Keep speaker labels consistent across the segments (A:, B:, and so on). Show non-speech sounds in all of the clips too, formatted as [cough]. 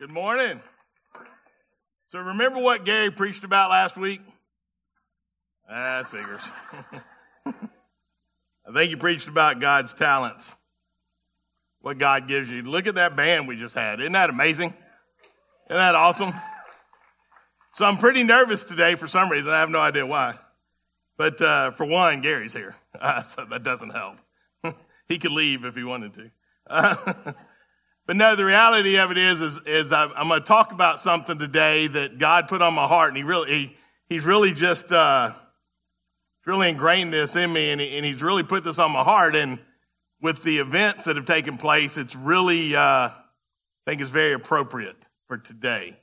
A: Good morning. So, remember what Gabe preached about last week? Ah, figures. [laughs] I think he preached about God's talents, what God gives you. Look at that band we just had. Isn't that amazing? Isn't that awesome? So, I'm pretty nervous today for some reason. I have no idea why. But uh, for one, Gary's here, uh, [laughs] so that doesn't help. [laughs] he could leave if he wanted to. Uh, But no, the reality of it is, is, is I'm going to talk about something today that God put on my heart, and He really, he, He's really just, uh, really ingrained this in me, and, he, and He's really put this on my heart. And with the events that have taken place, it's really, uh, I think, it's very appropriate for today.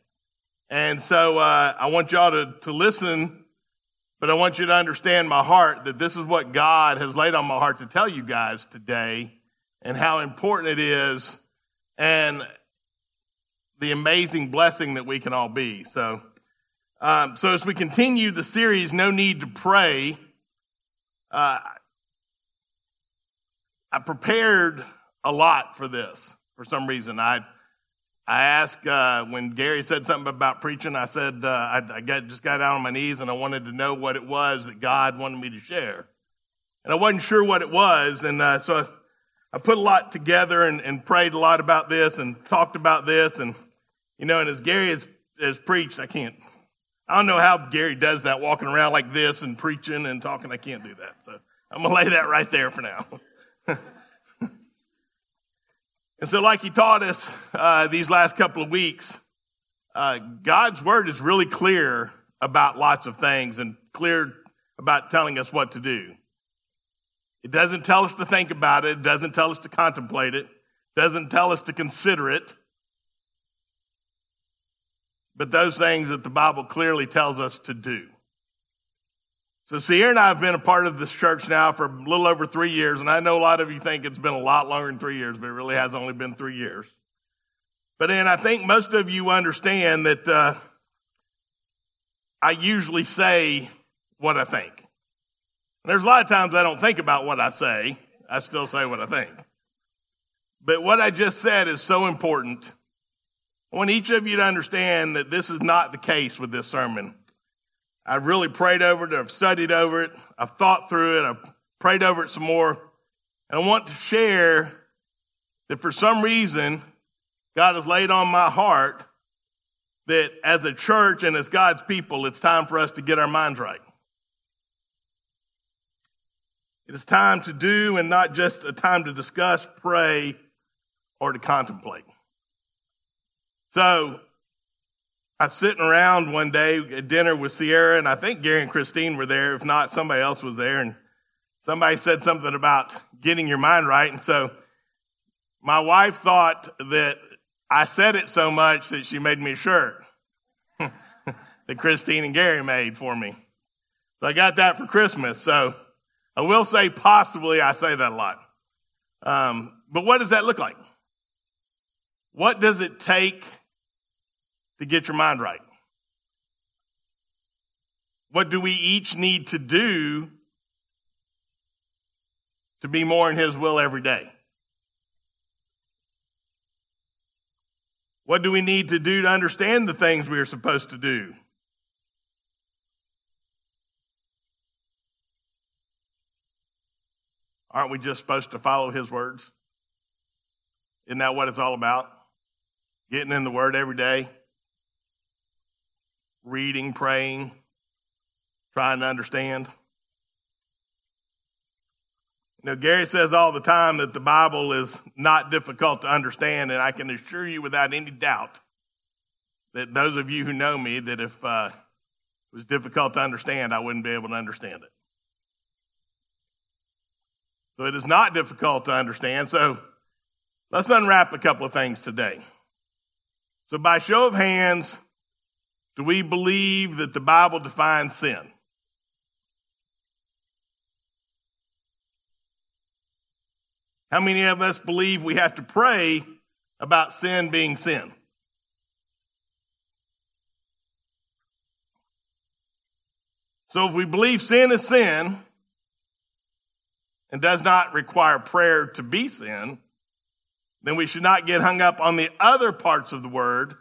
A: And so uh, I want y'all to, to listen, but I want you to understand my heart that this is what God has laid on my heart to tell you guys today, and how important it is and the amazing blessing that we can all be. So, um, so as we continue the series, no need to pray. Uh, I prepared a lot for this for some reason. I I asked uh, when Gary said something about preaching. I said uh, I, I got, just got down on my knees and I wanted to know what it was that God wanted me to share, and I wasn't sure what it was, and uh, so I put a lot together and, and prayed a lot about this and talked about this. And, you know, and as Gary has, has preached, I can't, I don't know how Gary does that, walking around like this and preaching and talking. I can't do that. So I'm going to lay that right there for now. [laughs] and so, like he taught us uh, these last couple of weeks, uh, God's word is really clear about lots of things and clear about telling us what to do. It doesn't tell us to think about it. It doesn't tell us to contemplate it. It doesn't tell us to consider it. But those things that the Bible clearly tells us to do. So Sierra and I have been a part of this church now for a little over three years, and I know a lot of you think it's been a lot longer than three years, but it really has only been three years. But then I think most of you understand that uh, I usually say what I think. There's a lot of times I don't think about what I say. I still say what I think. But what I just said is so important. I want each of you to understand that this is not the case with this sermon. I've really prayed over it. I've studied over it. I've thought through it. I've prayed over it some more. And I want to share that for some reason, God has laid on my heart that as a church and as God's people, it's time for us to get our minds right. It is time to do and not just a time to discuss, pray, or to contemplate. So, I was sitting around one day at dinner with Sierra, and I think Gary and Christine were there. If not, somebody else was there. And somebody said something about getting your mind right. And so my wife thought that I said it so much that she made me a shirt [laughs] that Christine and Gary made for me. So I got that for Christmas. So I will say possibly, I say that a lot. Um, but what does that look like? What does it take to get your mind right? What do we each need to do to be more in His will every day? What do we need to do to understand the things we are supposed to do? Aren't we just supposed to follow his words? Isn't that what it's all about? Getting in the word every day, reading, praying, trying to understand. You know, Gary says all the time that the Bible is not difficult to understand, and I can assure you without any doubt that those of you who know me, that if uh, it was difficult to understand, I wouldn't be able to understand it. So it is not difficult to understand. So let's unwrap a couple of things today. So by show of hands, do we believe that the Bible defines sin? How many of us believe we have to pray about sin being sin? So if we believe sin is sin, and does not require prayer to be sin, then we should not get hung up on the other parts of the word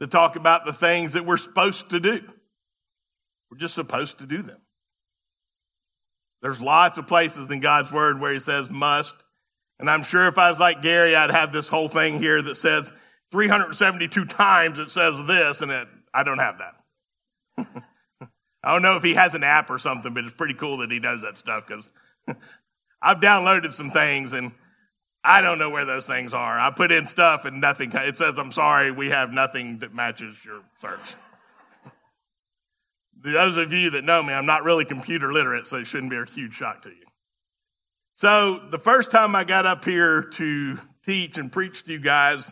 A: to talk about the things that we're supposed to do. We're just supposed to do them. There's lots of places in God's word where he says must. And I'm sure if I was like Gary, I'd have this whole thing here that says 372 times it says this, and it, I don't have that. [laughs] I don't know if he has an app or something, but it's pretty cool that he does that stuff because [laughs] I've downloaded some things and I don't know where those things are. I put in stuff and nothing, it says, I'm sorry, we have nothing that matches your search. [laughs] Those of you that know me, I'm not really computer literate, so it shouldn't be a huge shock to you. So the first time I got up here to teach and preach to you guys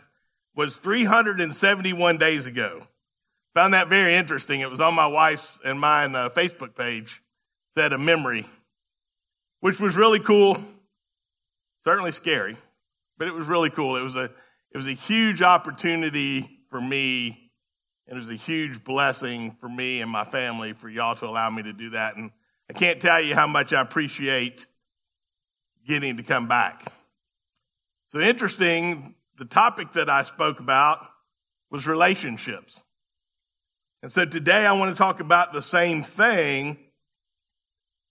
A: was 371 days ago. Found that very interesting. It was on my wife's and mine uh, Facebook page. Said a memory, which was really cool. Certainly scary, but it was really cool. It was a it was a huge opportunity for me, and it was a huge blessing for me and my family for y'all to allow me to do that. And I can't tell you how much I appreciate getting to come back. So interesting. The topic that I spoke about was relationships. And so today I want to talk about the same thing,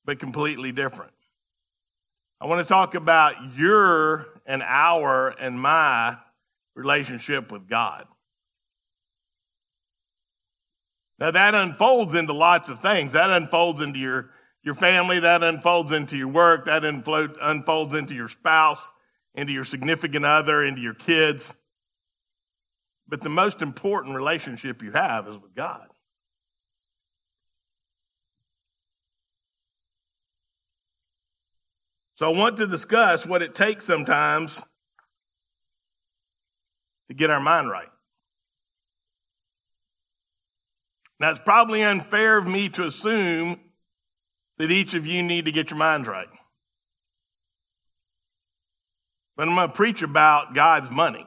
A: but completely different. I want to talk about your and our and my relationship with God. Now that unfolds into lots of things. That unfolds into your, your family. That unfolds into your work. That unfolds into your spouse, into your significant other, into your kids. But the most important relationship you have is with God. So I want to discuss what it takes sometimes to get our mind right. Now, it's probably unfair of me to assume that each of you need to get your minds right. But I'm going to preach about God's money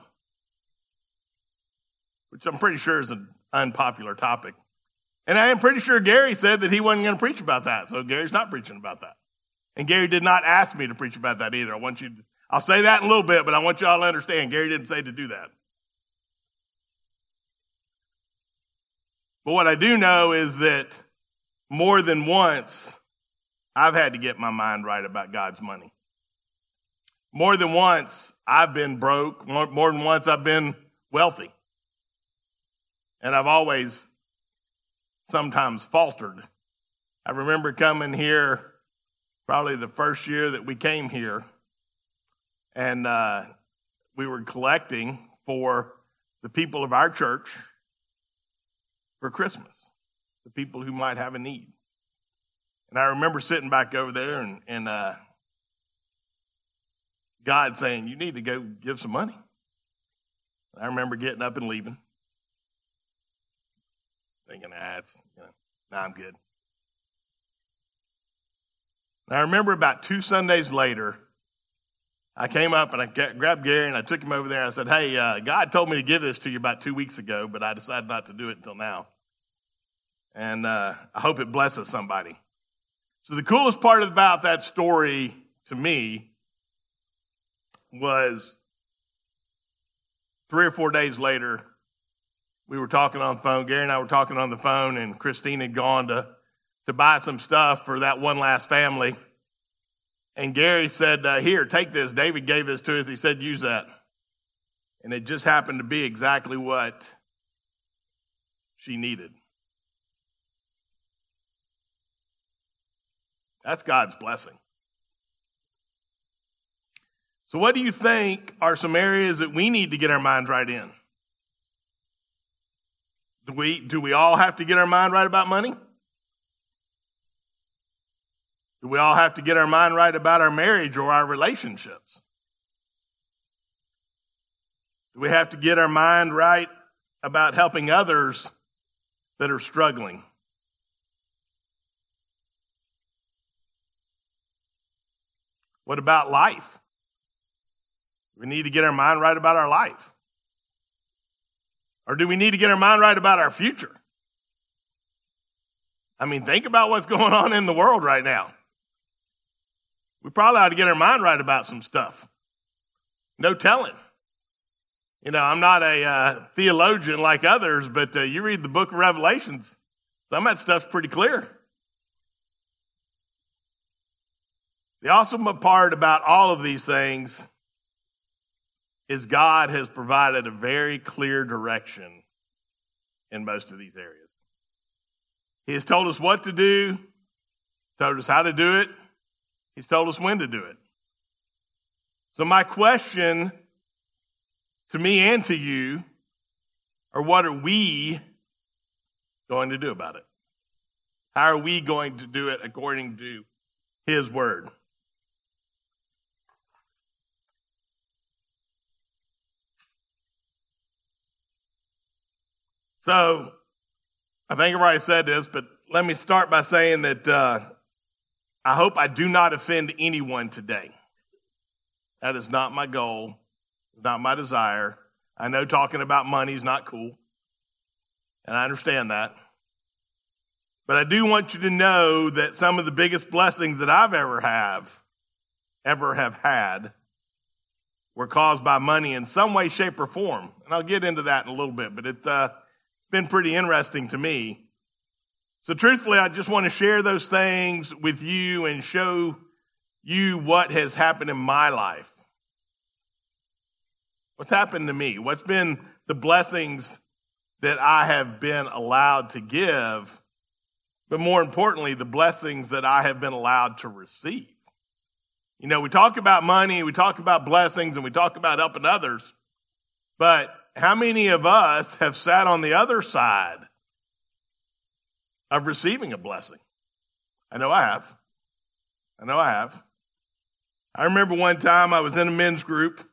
A: which I'm pretty sure is an unpopular topic. And I am pretty sure Gary said that he wasn't going to preach about that. So Gary's not preaching about that. And Gary did not ask me to preach about that either. I want you to, I'll say that in a little bit, but I want you all to understand Gary didn't say to do that. But what I do know is that more than once, I've had to get my mind right about God's money. More than once, I've been broke. More, more than once, I've been wealthy. And I've always sometimes faltered. I remember coming here probably the first year that we came here, and uh, we were collecting for the people of our church for Christmas, the people who might have a need. And I remember sitting back over there and, and uh, God saying, You need to go give some money. I remember getting up and leaving thinking, ah, it's, you know, nah, I'm good. And I remember about two Sundays later, I came up and I grabbed Gary and I took him over there. I said, Hey, uh, God told me to give this to you about two weeks ago, but I decided not to do it until now. And uh, I hope it blesses somebody. So, the coolest part about that story to me was three or four days later, we were talking on the phone. Gary and I were talking on the phone, and Christine had gone to, to buy some stuff for that one last family. And Gary said, uh, Here, take this. David gave this to us. He said, Use that. And it just happened to be exactly what she needed. That's God's blessing. So, what do you think are some areas that we need to get our minds right in? Do we, do we all have to get our mind right about money? Do we all have to get our mind right about our marriage or our relationships? Do we have to get our mind right about helping others that are struggling? What about life? We need to get our mind right about our life. Or do we need to get our mind right about our future? I mean, think about what's [laughs] going on in the world right now. We probably ought to get our mind right about some stuff. No telling. You know, I'm not a uh, theologian like others, but uh, you read the book of Revelations, some of that stuff's pretty clear. The awesome part about all of these things is God has provided a very clear direction in most of these areas. He has told us what to do, told us how to do it, He's told us when to do it. So, my question to me and to you are what are we going to do about it? How are we going to do it according to His Word? So, I think I've already said this, but let me start by saying that uh, I hope I do not offend anyone today. That is not my goal. It's not my desire. I know talking about money is not cool, and I understand that. But I do want you to know that some of the biggest blessings that I've ever have, ever have had, were caused by money in some way, shape, or form. And I'll get into that in a little bit, but it, uh, been pretty interesting to me. So truthfully, I just want to share those things with you and show you what has happened in my life. What's happened to me? What's been the blessings that I have been allowed to give, but more importantly, the blessings that I have been allowed to receive. You know, we talk about money, we talk about blessings, and we talk about helping others, but how many of us have sat on the other side of receiving a blessing? I know I have. I know I have. I remember one time I was in a men's group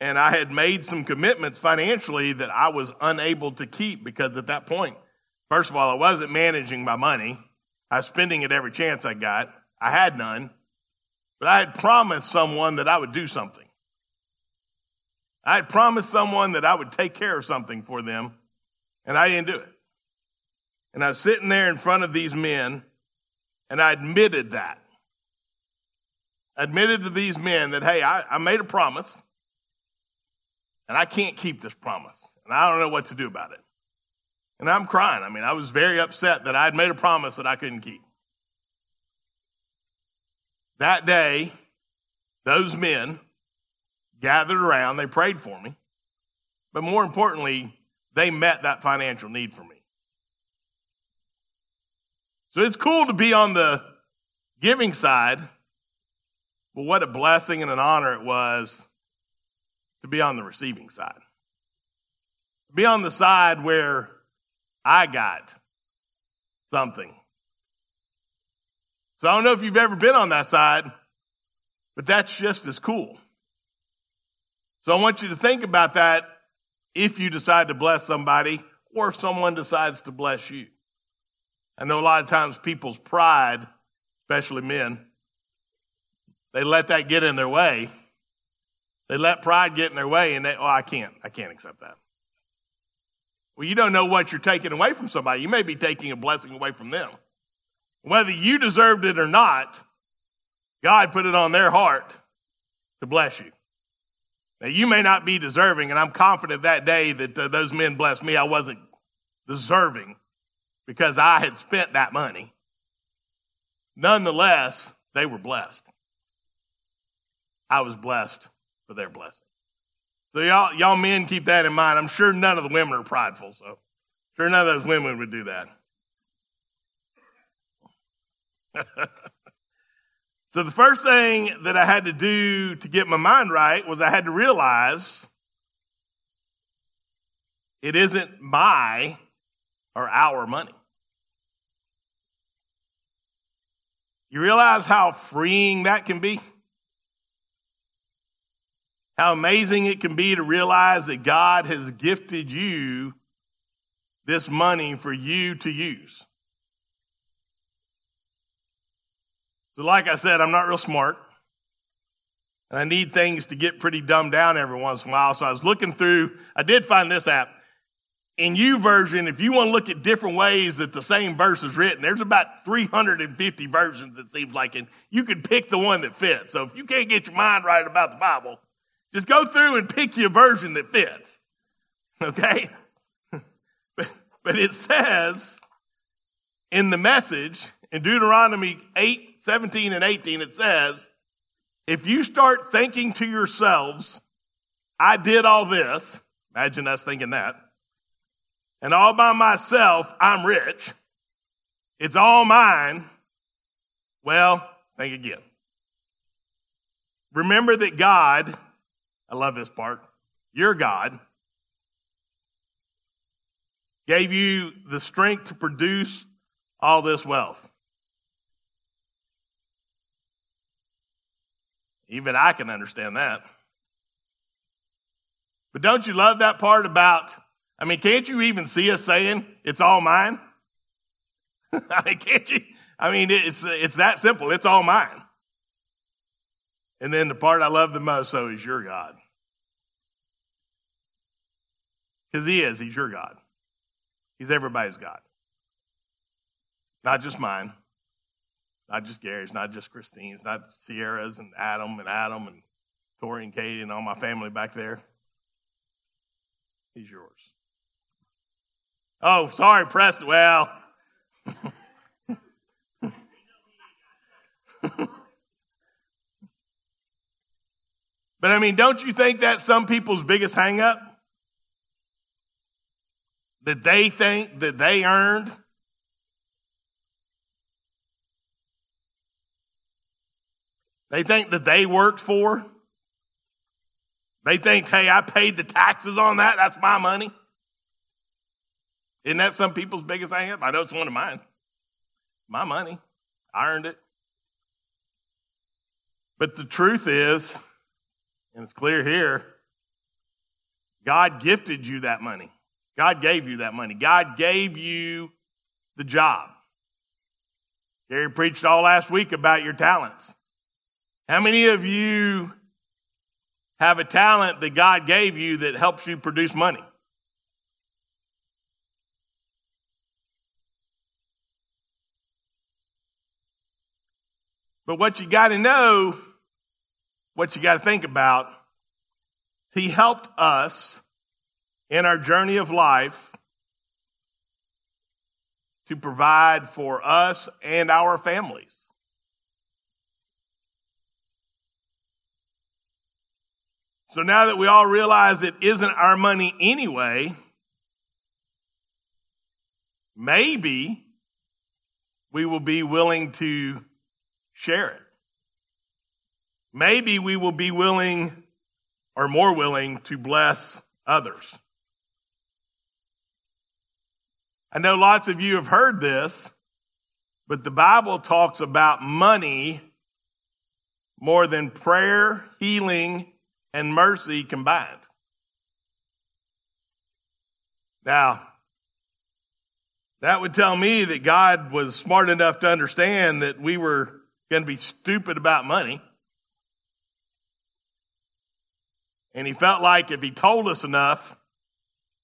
A: and I had made some commitments financially that I was unable to keep because at that point, first of all, I wasn't managing my money. I was spending it every chance I got. I had none, but I had promised someone that I would do something. I had promised someone that I would take care of something for them, and I didn't do it. And I was sitting there in front of these men, and I admitted that. Admitted to these men that, hey, I, I made a promise, and I can't keep this promise, and I don't know what to do about it. And I'm crying. I mean, I was very upset that I had made a promise that I couldn't keep. That day, those men gathered around, they prayed for me, but more importantly, they met that financial need for me. So it's cool to be on the giving side, but what a blessing and an honor it was to be on the receiving side. Be on the side where I got something. So I don't know if you've ever been on that side, but that's just as cool. So I want you to think about that if you decide to bless somebody or if someone decides to bless you. I know a lot of times people's pride, especially men, they let that get in their way. They let pride get in their way and they, oh, I can't, I can't accept that. Well, you don't know what you're taking away from somebody. You may be taking a blessing away from them. Whether you deserved it or not, God put it on their heart to bless you. Now, you may not be deserving, and I'm confident that day that uh, those men blessed me, I wasn't deserving because I had spent that money. Nonetheless, they were blessed. I was blessed for their blessing. So y'all, y'all men keep that in mind. I'm sure none of the women are prideful, so sure none of those women would do that. [laughs] So the first thing that I had to do to get my mind right was I had to realize it isn't my or our money. You realize how freeing that can be? How amazing it can be to realize that God has gifted you this money for you to use. So, like I said, I'm not real smart. And I need things to get pretty dumbed down every once in a while. So I was looking through, I did find this app. In YouVersion, if you want to look at different ways that the same verse is written, there's about 350 versions, it seems like, and you can pick the one that fits. So if you can't get your mind right about the Bible, Just go through and pick your version that fits. [laughs] Okay? [laughs] but, but it says in the message, in Deuteronomy 8, 17 and 18, it says, if you start thinking to yourselves, I did all this, imagine us thinking that, and all by myself, I'm rich, it's all mine, well, think again. Remember that God, I love this part, your God, gave you the strength to produce all this wealth. Even I can understand that. But don't you love that part about, I mean, can't you even see us saying, it's all mine? [laughs] I mean, can't you? I mean, it's, it's that simple. It's all mine. And then the part I love the most, though, is your God. Because He is. He's your God. He's everybody's God. Not just mine. Not just Gary's, not just Christine's, not Sierra's and Adam and Adam and Tori and Katie and all my family back there. He's yours. Oh, sorry, Preston. Well, [laughs] but I mean, don't you think that's some people's biggest hangup? That they think that they earned They think that they worked for. They think, hey, I paid the taxes on that. That's my money. Isn't that some people's biggest hang up? I know it's one of mine. My money. I earned it. But the truth is, and it's clear here, God gifted you that money. God gave you that money. God gave you the job. Gary preached all last week about your talents. How many of you have a talent that God gave you that helps you produce money? But what you got to know, what you got to think about, He helped us in our journey of life to provide for us and our families. So now that we all realize it isn't our money anyway, maybe we will be willing to share it. Maybe we will be willing or more willing to bless others. I know lots of you have heard this, but the Bible talks about money more than prayer, healing, and mercy combined. Now, that would tell me that God was smart enough to understand that we were going to be stupid about money. And he felt like if he told us enough,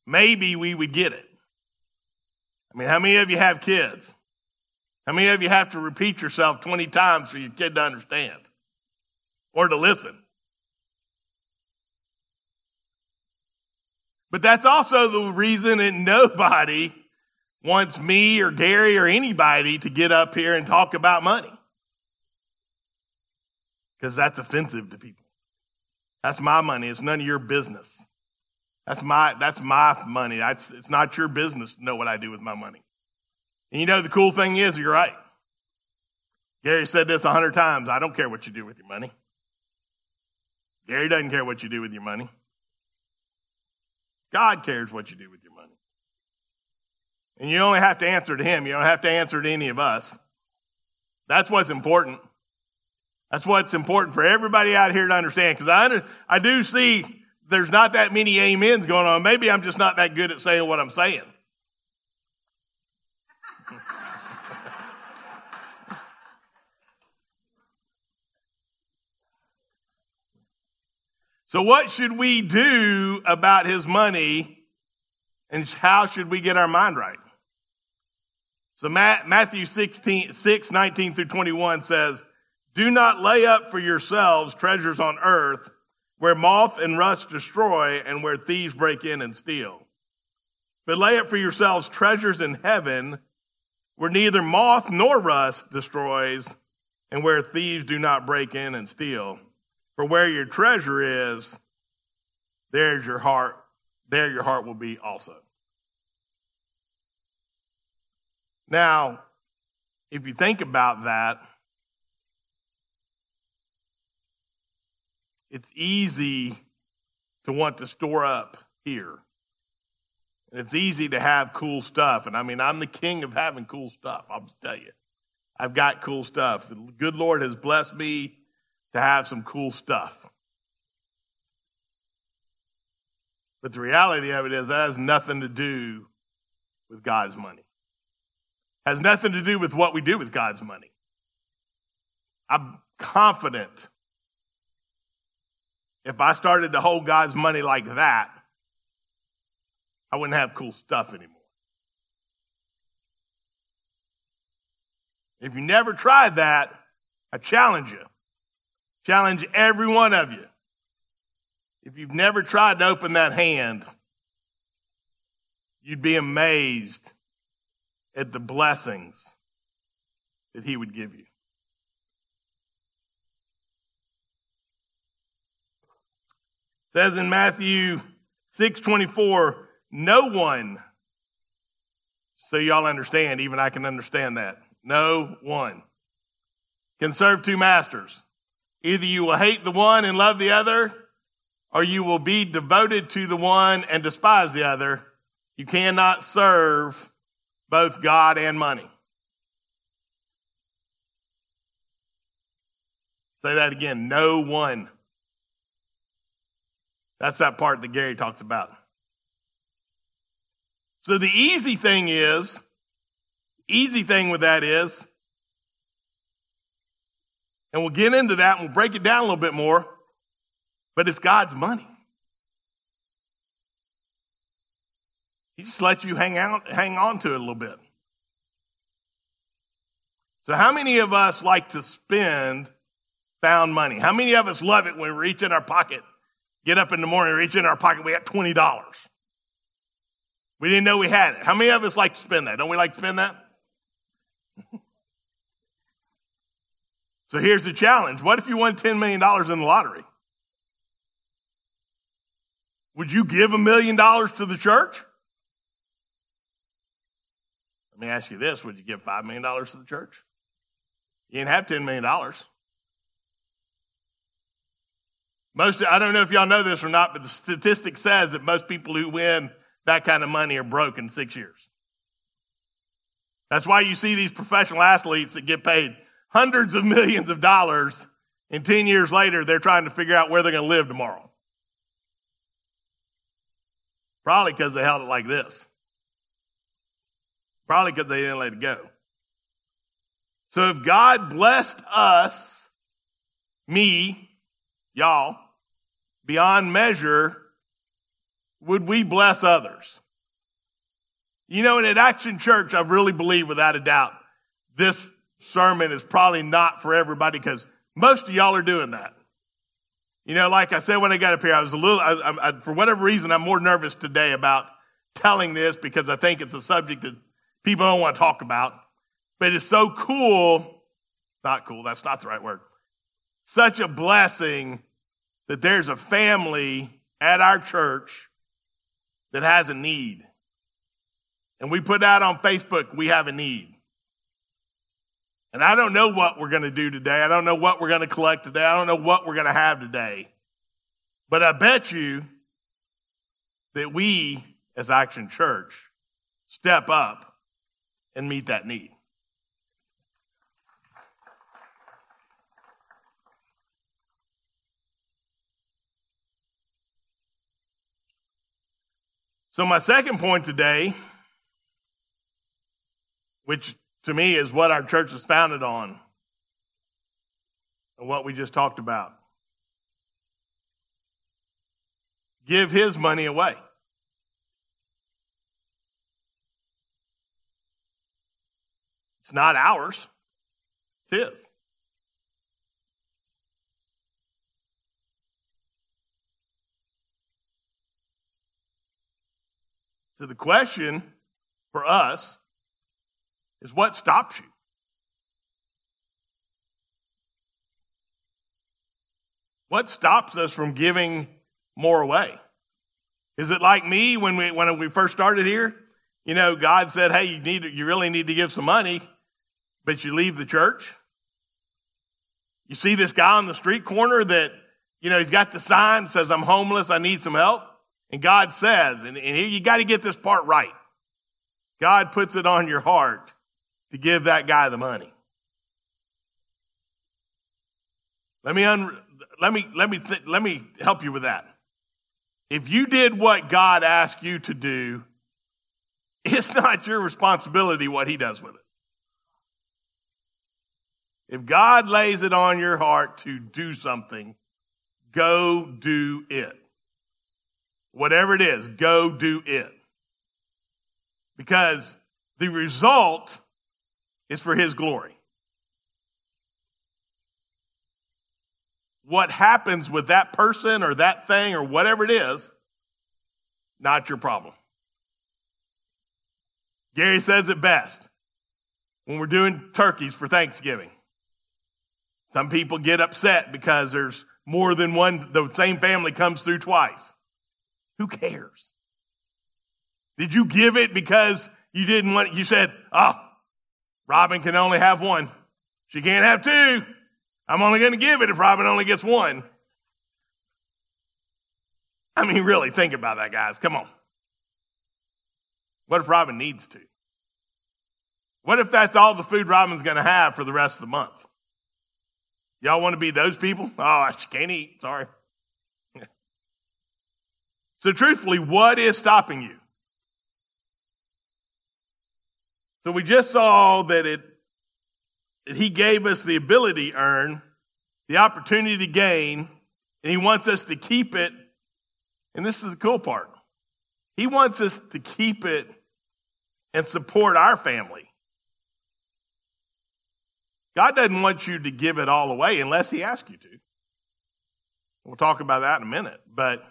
A: maybe we would get it. I mean, how many of you have kids? How many of you have to repeat yourself 20 times for your kid to understand or to listen? But that's also the reason that nobody wants me or Gary or anybody to get up here and talk about money. Because that's offensive to people. That's my money. It's none of your business. That's my, that's my money. That's, it's not your business to know what I do with my money. And you know, the cool thing is, you're right. Gary said this a hundred times. I don't care what you do with your money. Gary doesn't care what you do with your money. God cares what you do with your money. And you only have to answer to Him. You don't have to answer to any of us. That's what's important. That's what's important for everybody out here to understand. Because I, I do see there's not that many amens going on. Maybe I'm just not that good at saying what I'm saying. [laughs] So what should we do about his money and how should we get our mind right? So Matthew 16, 6, 19 through 21 says, do not lay up for yourselves treasures on earth where moth and rust destroy and where thieves break in and steal. But lay up for yourselves treasures in heaven where neither moth nor rust destroys and where thieves do not break in and steal. For where your treasure is, there's your heart, there your heart will be also. Now, if you think about that, it's easy to want to store up here. It's easy to have cool stuff. And I mean, I'm the king of having cool stuff. I'll just tell you. I've got cool stuff. The good Lord has blessed me to have some cool stuff. But the reality of it is that has nothing to do with God's money. Has nothing to do with what we do with God's money. I'm confident if I started to hold God's money like that, I wouldn't have cool stuff anymore. If you never tried that, I challenge you. Challenge every one of you. If you've never tried to open that hand, you'd be amazed at the blessings that he would give you. Says in Matthew 6:24, no one so y'all understand, even I can understand that. No one can serve two masters. Either you will hate the one and love the other, or you will be devoted to the one and despise the other. You cannot serve both God and money. Say that again. No one. That's that part that Gary talks about. So the easy thing is, easy thing with that is, and we'll get into that and we'll break it down a little bit more, but it's God's money. He just lets you hang out, hang on to it a little bit. So how many of us like to spend found money? How many of us love it when we reach in our pocket, get up in the morning, reach in our pocket, we got $20. We didn't know we had it. How many of us like to spend that? Don't we like to spend that? [laughs] so here's the challenge. What if you won $10 million in the lottery? Would you give a million dollars to the church? Let me ask you this. Would you give $5 million to the church? You didn't have $10 million. Most, I don't know if y'all know this or not, but the statistic says that most people who win that kind of money are broke in six years. That's why you see these professional athletes that get paid hundreds of millions of dollars and 10 years later they're trying to figure out where they're going to live tomorrow. Probably because they held it like this. Probably because they didn't let it go. So if God blessed us, me, y'all, beyond measure, would we bless others? You know, in an Action Church, I really believe without a doubt, this sermon is probably not for everybody because most of y'all are doing that. You know, like I said when I got up here, I was a little, I, I, for whatever reason, I'm more nervous today about telling this because I think it's a subject that people don't want to talk about. But it's so cool, not cool, that's not the right word. Such a blessing that there's a family at our church that has a need. And we put out on Facebook, we have a need. And I don't know what we're going to do today. I don't know what we're going to collect today. I don't know what we're going to have today. But I bet you that we, as Action Church, step up and meet that need. So, my second point today, which to me is what our church is founded on, and what we just talked about give his money away. It's not ours, it's his. So the question for us is what stops you? What stops us from giving more away? Is it like me when we, when we first started here? You know, God said, Hey, you need, you really need to give some money, but you leave the church. You see this guy on the street corner that, you know, he's got the sign that says, I'm homeless. I need some help. And God says, and, and you got to get this part right. God puts it on your heart to give that guy the money. Let me un, let me let me th- let me help you with that. If you did what God asked you to do, [laughs] it's not your responsibility what he does with it. If God lays it on your heart to do something, go do it. Whatever it is, go do it. Because the result is for his glory. What happens with that person or that thing or whatever it is, not your problem. Gary says it best when we're doing turkeys for Thanksgiving. Some people get upset because there's more than one, the same family comes through twice. Who cares? Did you give it because you didn't want, you said, oh, Robin can only have one. She can't have two. I'm only going to give it if Robin only gets one. I mean, really, think about that, guys. Come on. What if Robin needs to? What if that's all the food Robin's going to have for the rest of the month? Y'all want to be those people? Oh, I can't eat. Sorry. So, truthfully, what is stopping you? So, we just saw that it that he gave us the ability to earn, the opportunity to gain, and he wants us to keep it. And this is the cool part. He wants us to keep it and support our family. God doesn't want you to give it all away unless he asks you to. We'll talk about that in a minute, but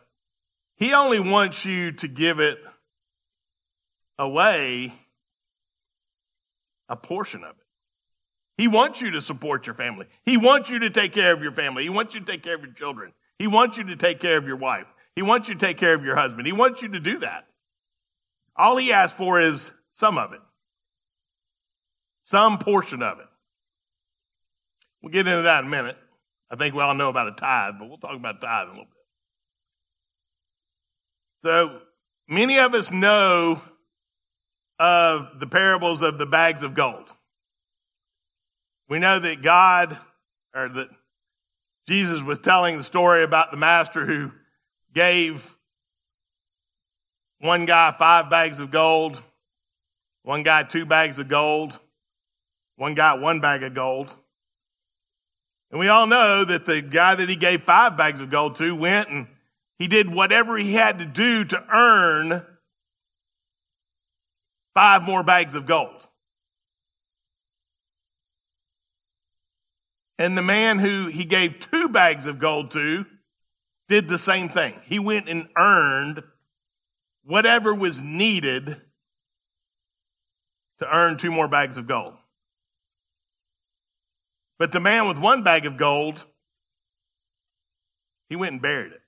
A: he only wants you to give it away a portion of it. He wants you to support your family. He wants you to take care of your family. He wants you to take care of your children. He wants you to take care of your wife. He wants you to take care of your husband. He wants you to do that. All he asks for is some of it. Some portion of it. We'll get into that in a minute. I think we all know about a tithe, but we'll talk about tithe in a little bit. So many of us know of the parables of the bags of gold. We know that God, or that Jesus was telling the story about the master who gave one guy five bags of gold, one guy two bags of gold, one guy one bag of gold. And we all know that the guy that he gave five bags of gold to went and he did whatever he had to do to earn five more bags of gold. And the man who he gave two bags of gold to did the same thing. He went and earned whatever was needed to earn two more bags of gold. But the man with one bag of gold, he went and buried it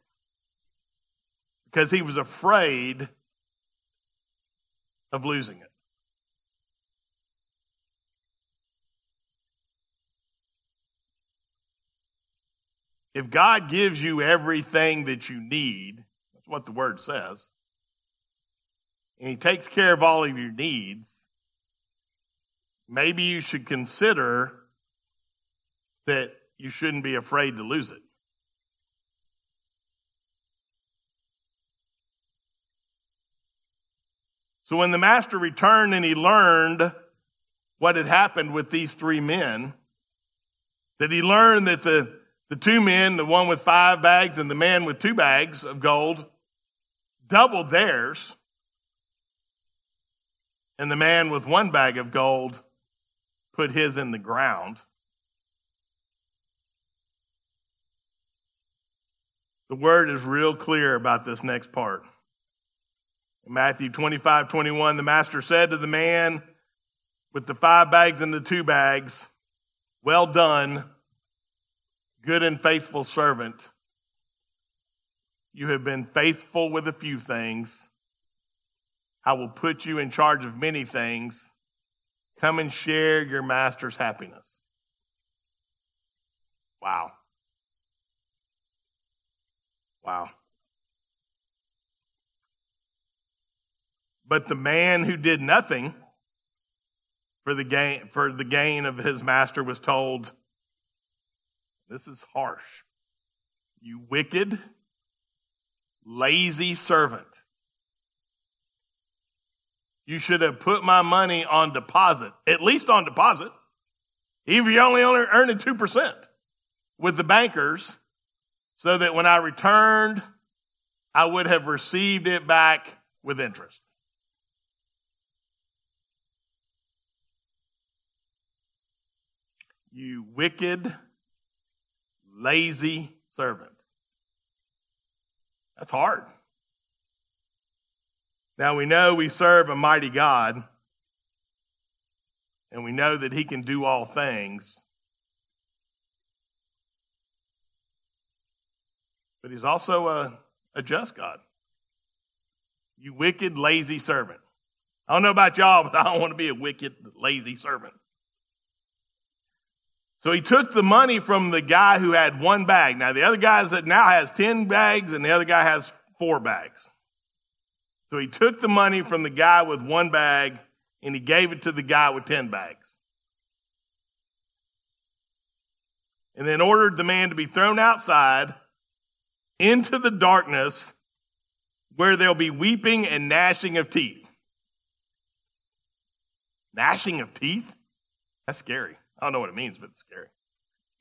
A: because he was afraid of losing it. If God gives you everything that you need, that's what the word says, and He takes care of all of your needs, maybe you should consider that you shouldn't be afraid to lose it. So when the master returned and he learned what had happened with these three men, that he learned that the the two men, the one with five bags and the man with two bags of gold, doubled theirs. And the man with one bag of gold put his in the ground. The word is real clear about this next part. Matthew 25, 21, the master said to the man with the five bags and the two bags, Well done, good and faithful servant. You have been faithful with a few things. I will put you in charge of many things. Come and share your master's happiness. Wow. Wow. But the man who did nothing for the gain, for the gain of his master was told, this is harsh. You wicked, lazy servant. You should have put my money on deposit, at least on deposit. Even if you're only earning 2% with the bankers, so that when I returned, I would have received it back with interest. You wicked, lazy servant. That's hard. Now we know we serve a mighty God, and we know that He can do all things. But He's also a, a just God. You wicked, lazy servant. I don't know about y'all, but I don't want to be a wicked, lazy servant. So he took the money from the guy who had one bag. Now the other guy that now has 10 bags and the other guy has four bags. So he took the money from the guy with one bag and he gave it to the guy with 10 bags. And then ordered the man to be thrown outside into the darkness where there'll be weeping and gnashing of teeth. Gnashing of teeth? That's scary. I don't know what it means, but it's scary.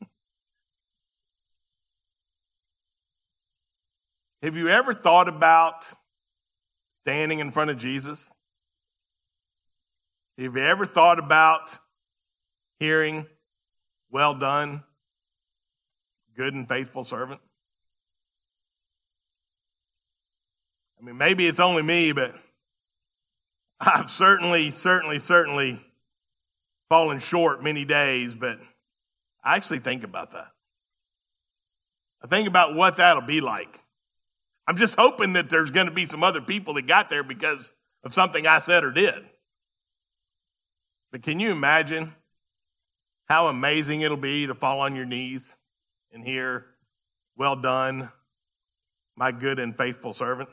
A: [laughs] Have you ever thought about standing in front of Jesus? Have you ever thought about hearing, well done, good and faithful servant? I mean, maybe it's only me, but I've certainly, certainly, certainly fallen short many days, but I actually think about that. I think about what that'll be like. I'm just hoping that there's going to be some other people that got there because of something I said or did. But can you imagine how amazing it'll be to fall on your knees and hear, Well done, my good and faithful servant?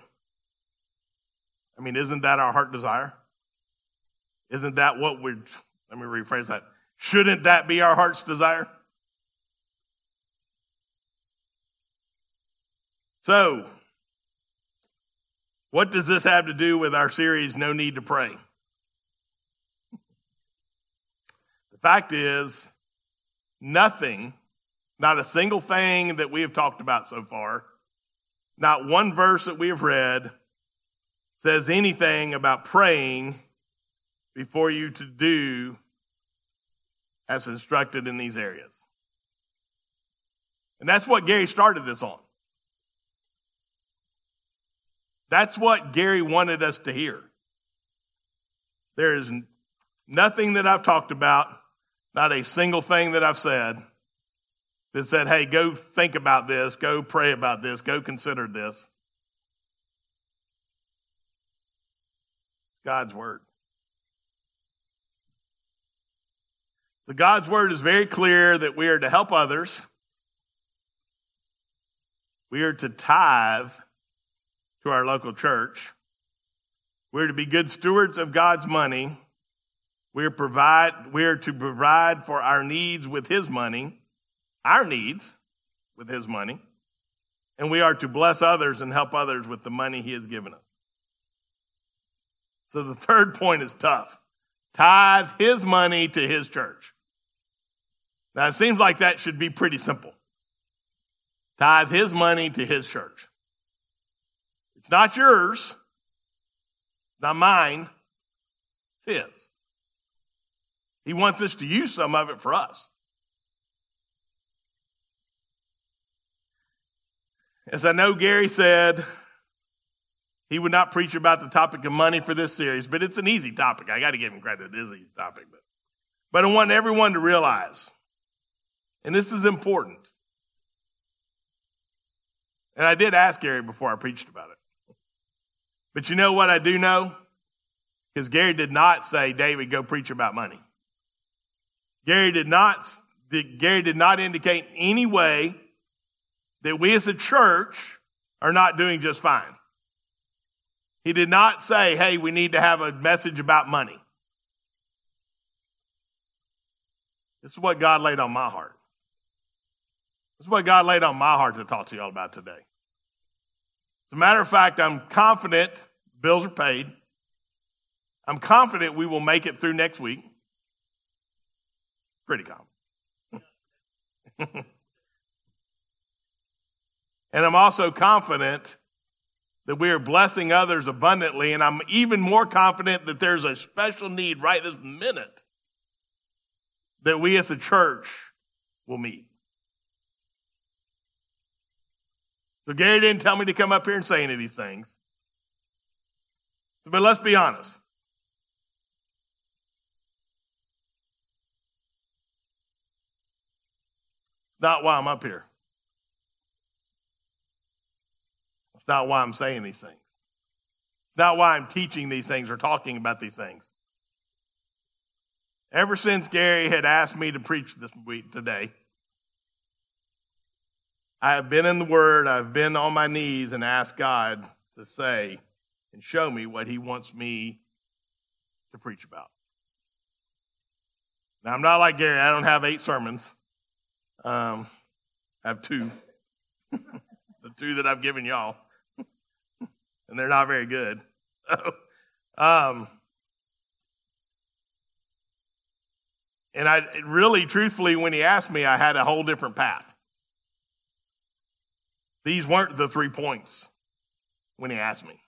A: I mean, isn't that our heart desire? Isn't that what we're let me rephrase that. Shouldn't that be our heart's desire? So, what does this have to do with our series, No Need to Pray? The fact is, nothing, not a single thing that we have talked about so far, not one verse that we have read, says anything about praying before you to do as instructed in these areas. And that's what Gary started this on. That's what Gary wanted us to hear. There is nothing that I've talked about, not a single thing that I've said that said, hey, go think about this, go pray about this, go consider this. God's Word. So God's word is very clear that we are to help others. We are to tithe to our local church. We're to be good stewards of God's money. We're provide, we're to provide for our needs with his money, our needs with his money. And we are to bless others and help others with the money he has given us. So the third point is tough. Tithe his money to his church. Now, it seems like that should be pretty simple. Tithe his money to his church. It's not yours, not mine, it's his. He wants us to use some of it for us. As I know Gary said, He would not preach about the topic of money for this series, but it's an easy topic. I got to give him credit. It is an easy topic. But, but I want everyone to realize, and this is important. And I did ask Gary before I preached about it. But you know what I do know? Because Gary did not say, David, go preach about money. Gary did not, Gary did not indicate any way that we as a church are not doing just fine. He did not say, hey, we need to have a message about money. This is what God laid on my heart. This is what God laid on my heart to talk to y'all about today. As a matter of fact, I'm confident bills are paid. I'm confident we will make it through next week. Pretty confident. [laughs] and I'm also confident that we are blessing others abundantly. And I'm even more confident that there's a special need right this minute that we as a church will meet. So Gary didn't tell me to come up here and say any of these things. But let's be honest. It's not why I'm up here. It's not why I'm saying these things. It's not why I'm teaching these things or talking about these things. Ever since Gary had asked me to preach this week today, I have been in the Word, I've been on my knees and asked God to say and show me what He wants me to preach about. Now, I'm not like Gary, I don't have eight sermons. Um, I have two. [laughs] the two that I've given y'all. [laughs] and they're not very good. [laughs] um, and I really, truthfully, when he asked me, I had a whole different path. These weren't the three points when he asked me.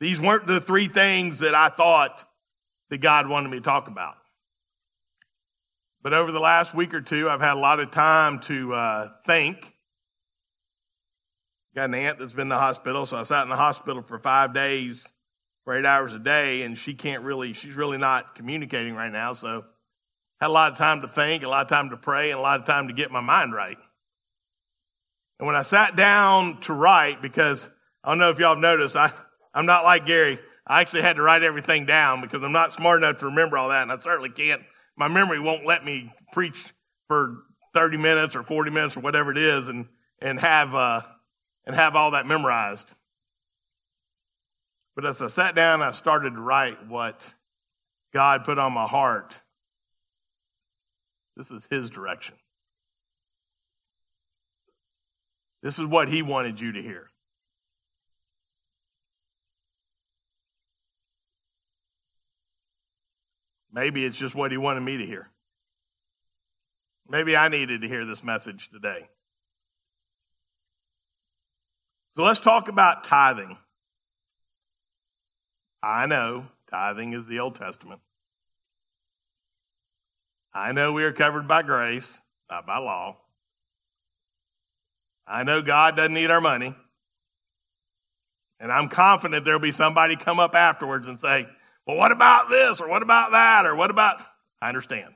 A: These weren't the three things that I thought that God wanted me to talk about. But over the last week or two, I've had a lot of time to uh, think. Got an aunt that's been in the hospital, so I sat in the hospital for five days, for eight hours a day, and she can't really, she's really not communicating right now. So had a lot of time to think, a lot of time to pray, and a lot of time to get my mind right. And when I sat down to write, because I don't know if y'all have noticed, I, I'm not like Gary. I actually had to write everything down because I'm not smart enough to remember all that, and I certainly can't. My memory won't let me preach for 30 minutes or 40 minutes or whatever it is and, and have, uh, and have all that memorized. But as I sat down, I started to write what God put on my heart. This is His direction. This is what he wanted you to hear. Maybe it's just what he wanted me to hear. Maybe I needed to hear this message today. So let's talk about tithing. I know tithing is the Old Testament. I know we are covered by grace, not by law. I know God doesn't need our money. And I'm confident there'll be somebody come up afterwards and say, well, what about this? Or what about that? Or what about, I understand.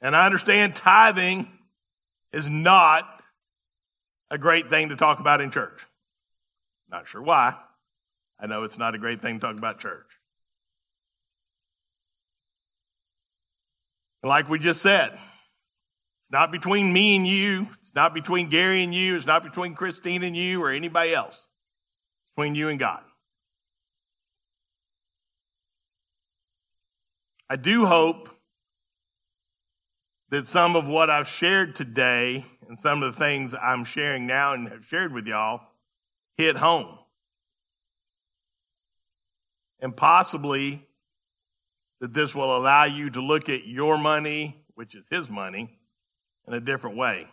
A: And I understand tithing is not a great thing to talk about in church. Not sure why. I know it's not a great thing to talk about church. like we just said, it's not between me and you. It's not between Gary and you. It's not between Christine and you or anybody else. It's between you and God. I do hope that some of what I've shared today and some of the things I'm sharing now and have shared with y'all hit home. And possibly that this will allow you to look at your money, which is his money, in a different way.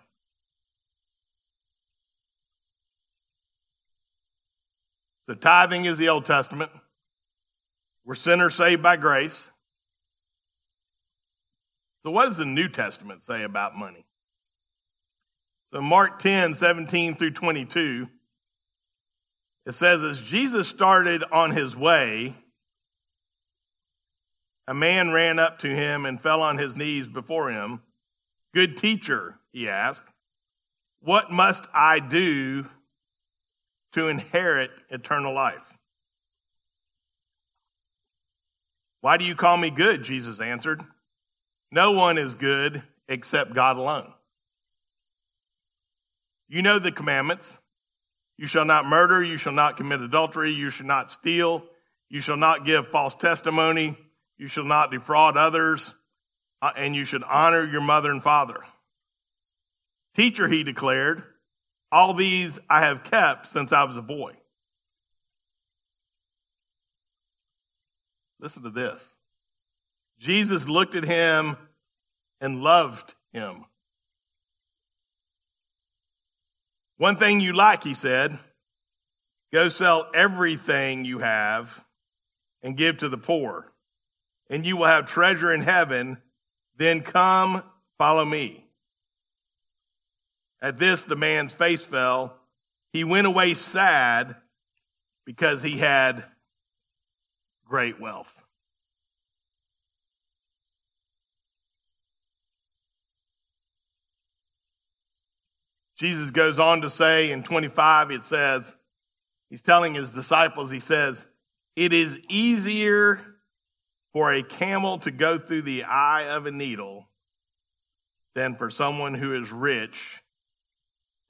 A: So tithing is the Old Testament. We're sinners saved by grace. So what does the New Testament say about money? So Mark 10, 17 through 22, It says, as Jesus started on his way, a man ran up to him and fell on his knees before him. Good teacher, he asked, what must I do to inherit eternal life? Why do you call me good? Jesus answered. No one is good except God alone. You know the commandments. You shall not murder. You shall not commit adultery. You shall not steal. You shall not give false testimony. You shall not defraud others. Uh, and you should honor your mother and father. Teacher, he declared, all these I have kept since I was a boy. Listen to this. Jesus looked at him and loved him. One thing you like, he said, go sell everything you have and give to the poor, and you will have treasure in heaven. Then come, follow me. At this, the man's face fell. He went away sad because he had great wealth. Jesus goes on to say in 25, it says, he's telling his disciples, he says, it is easier for a camel to go through the eye of a needle than for someone who is rich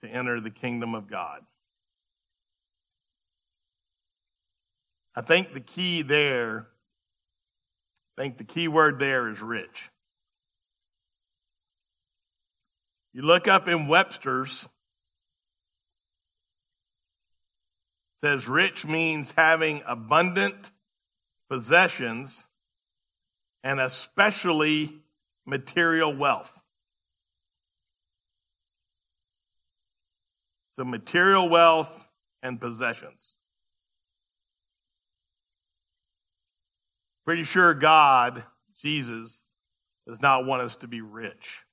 A: to enter the kingdom of God. I think the key there, I think the key word there is rich. You look up in Webster's, says rich means having abundant possessions and especially material wealth. So material wealth and possessions. Pretty sure God, Jesus, does not want us to be rich.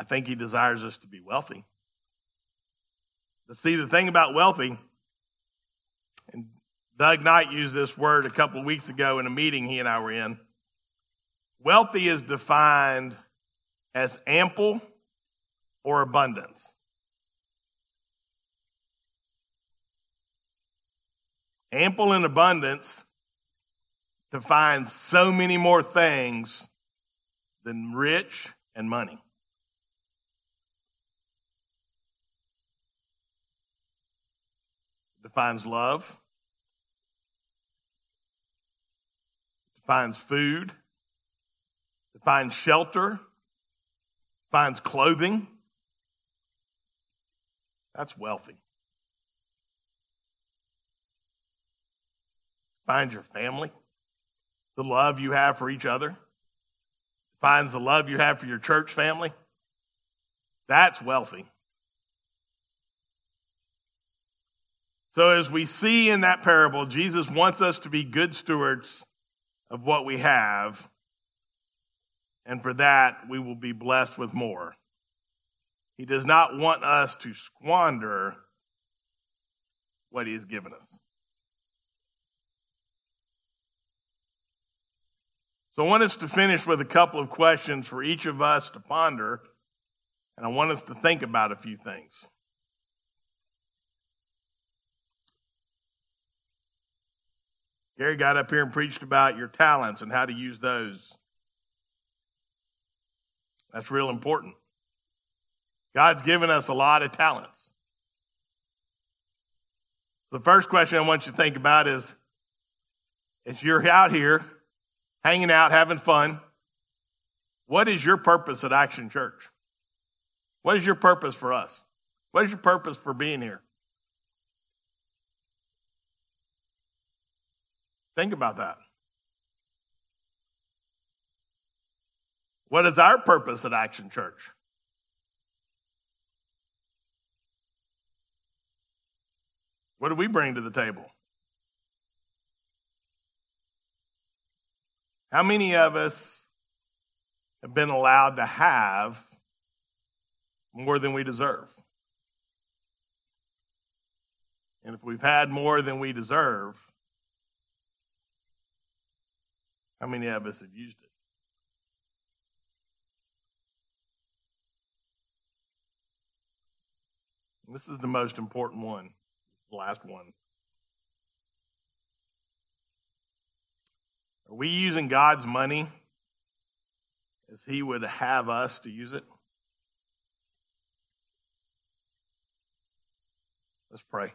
A: I think he desires us to be wealthy. But see, the thing about wealthy, and Doug Knight used this word a couple of weeks ago in a meeting he and I were in. Wealthy is defined as ample or abundance. Ample and abundance defines so many more things than rich and money. defines love, defines food, defines shelter, defines clothing. That's wealthy. Defines your family, the love you have for each other, defines the love you have for your church family. That's wealthy. So, as we see in that parable, Jesus wants us to be good stewards of what we have, and for that, we will be blessed with more. He does not want us to squander what He has given us. So, I want us to finish with a couple of questions for each of us to ponder, and I want us to think about a few things. Gary got up here and preached about your talents and how to use those. That's real important. God's given us a lot of talents. The first question I want you to think about is as you're out here hanging out, having fun, what is your purpose at Action Church? What is your purpose for us? What is your purpose for being here? Think about that. What is our purpose at Action Church? What do we bring to the table? How many of us have been allowed to have more than we deserve. And if we've had more than we deserve, how many of us have used it? This is the most important one, the last one. Are we using God's money as He would have us to use it? Let's pray.